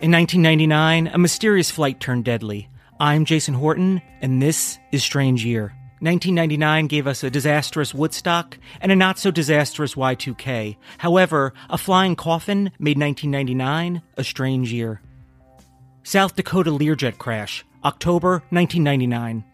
In 1999, a mysterious flight turned deadly. I'm Jason Horton, and this is Strange Year. 1999 gave us a disastrous Woodstock and a not so disastrous Y2K. However, a flying coffin made 1999 a strange year. South Dakota Learjet crash, October 1999.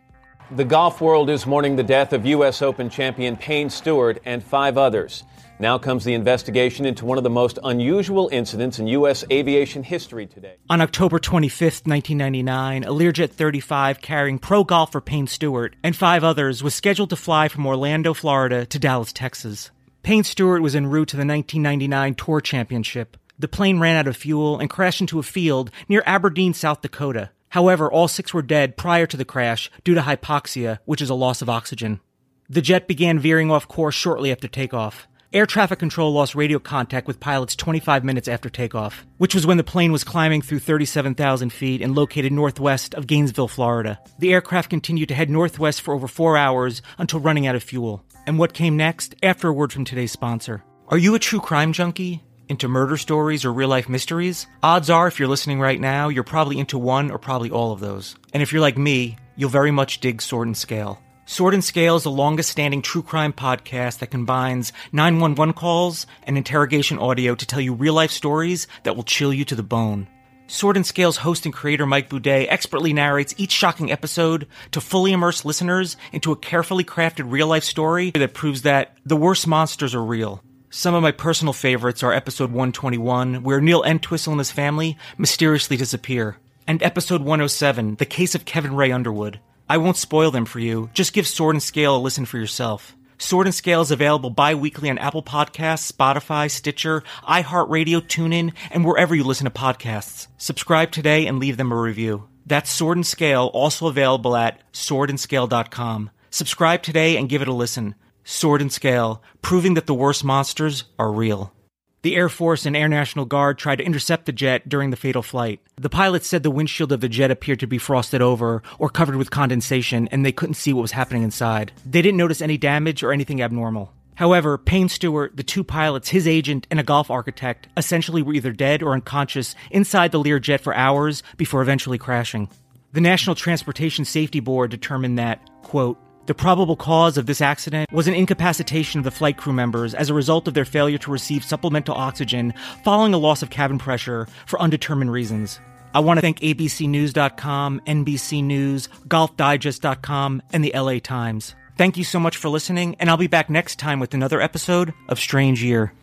The golf world is mourning the death of U.S. Open champion Payne Stewart and five others. Now comes the investigation into one of the most unusual incidents in U.S. aviation history today. On October 25, 1999, a Learjet 35 carrying pro golfer Payne Stewart and five others was scheduled to fly from Orlando, Florida to Dallas, Texas. Payne Stewart was en route to the 1999 Tour Championship. The plane ran out of fuel and crashed into a field near Aberdeen, South Dakota. However, all six were dead prior to the crash due to hypoxia, which is a loss of oxygen. The jet began veering off course shortly after takeoff. Air traffic control lost radio contact with pilots 25 minutes after takeoff, which was when the plane was climbing through 37,000 feet and located northwest of Gainesville, Florida. The aircraft continued to head northwest for over four hours until running out of fuel. And what came next? After a word from today's sponsor. Are you a true crime junkie? Into murder stories or real life mysteries? Odds are, if you're listening right now, you're probably into one or probably all of those. And if you're like me, you'll very much dig Sword and Scale. Sword and Scale is the longest standing true crime podcast that combines 911 calls and interrogation audio to tell you real life stories that will chill you to the bone. Sword and Scale's host and creator Mike Boudet expertly narrates each shocking episode to fully immerse listeners into a carefully crafted real life story that proves that the worst monsters are real. Some of my personal favorites are episode 121, where Neil Entwistle and his family mysteriously disappear, and episode 107, The Case of Kevin Ray Underwood. I won't spoil them for you. Just give Sword and Scale a listen for yourself. Sword and Scale is available bi-weekly on Apple Podcasts, Spotify, Stitcher, iHeartRadio, TuneIn, and wherever you listen to podcasts. Subscribe today and leave them a review. That's Sword and Scale, also available at swordandscale.com. Subscribe today and give it a listen. Sword and Scale, proving that the worst monsters are real. The Air Force and Air National Guard tried to intercept the jet during the fatal flight. The pilots said the windshield of the jet appeared to be frosted over or covered with condensation and they couldn't see what was happening inside. They didn't notice any damage or anything abnormal. However, Payne Stewart, the two pilots, his agent, and a golf architect essentially were either dead or unconscious inside the Learjet for hours before eventually crashing. The National Transportation Safety Board determined that, quote, the probable cause of this accident was an incapacitation of the flight crew members as a result of their failure to receive supplemental oxygen following a loss of cabin pressure for undetermined reasons. I want to thank ABCNews.com, NBC News, GolfDigest.com, and the LA Times. Thank you so much for listening, and I'll be back next time with another episode of Strange Year.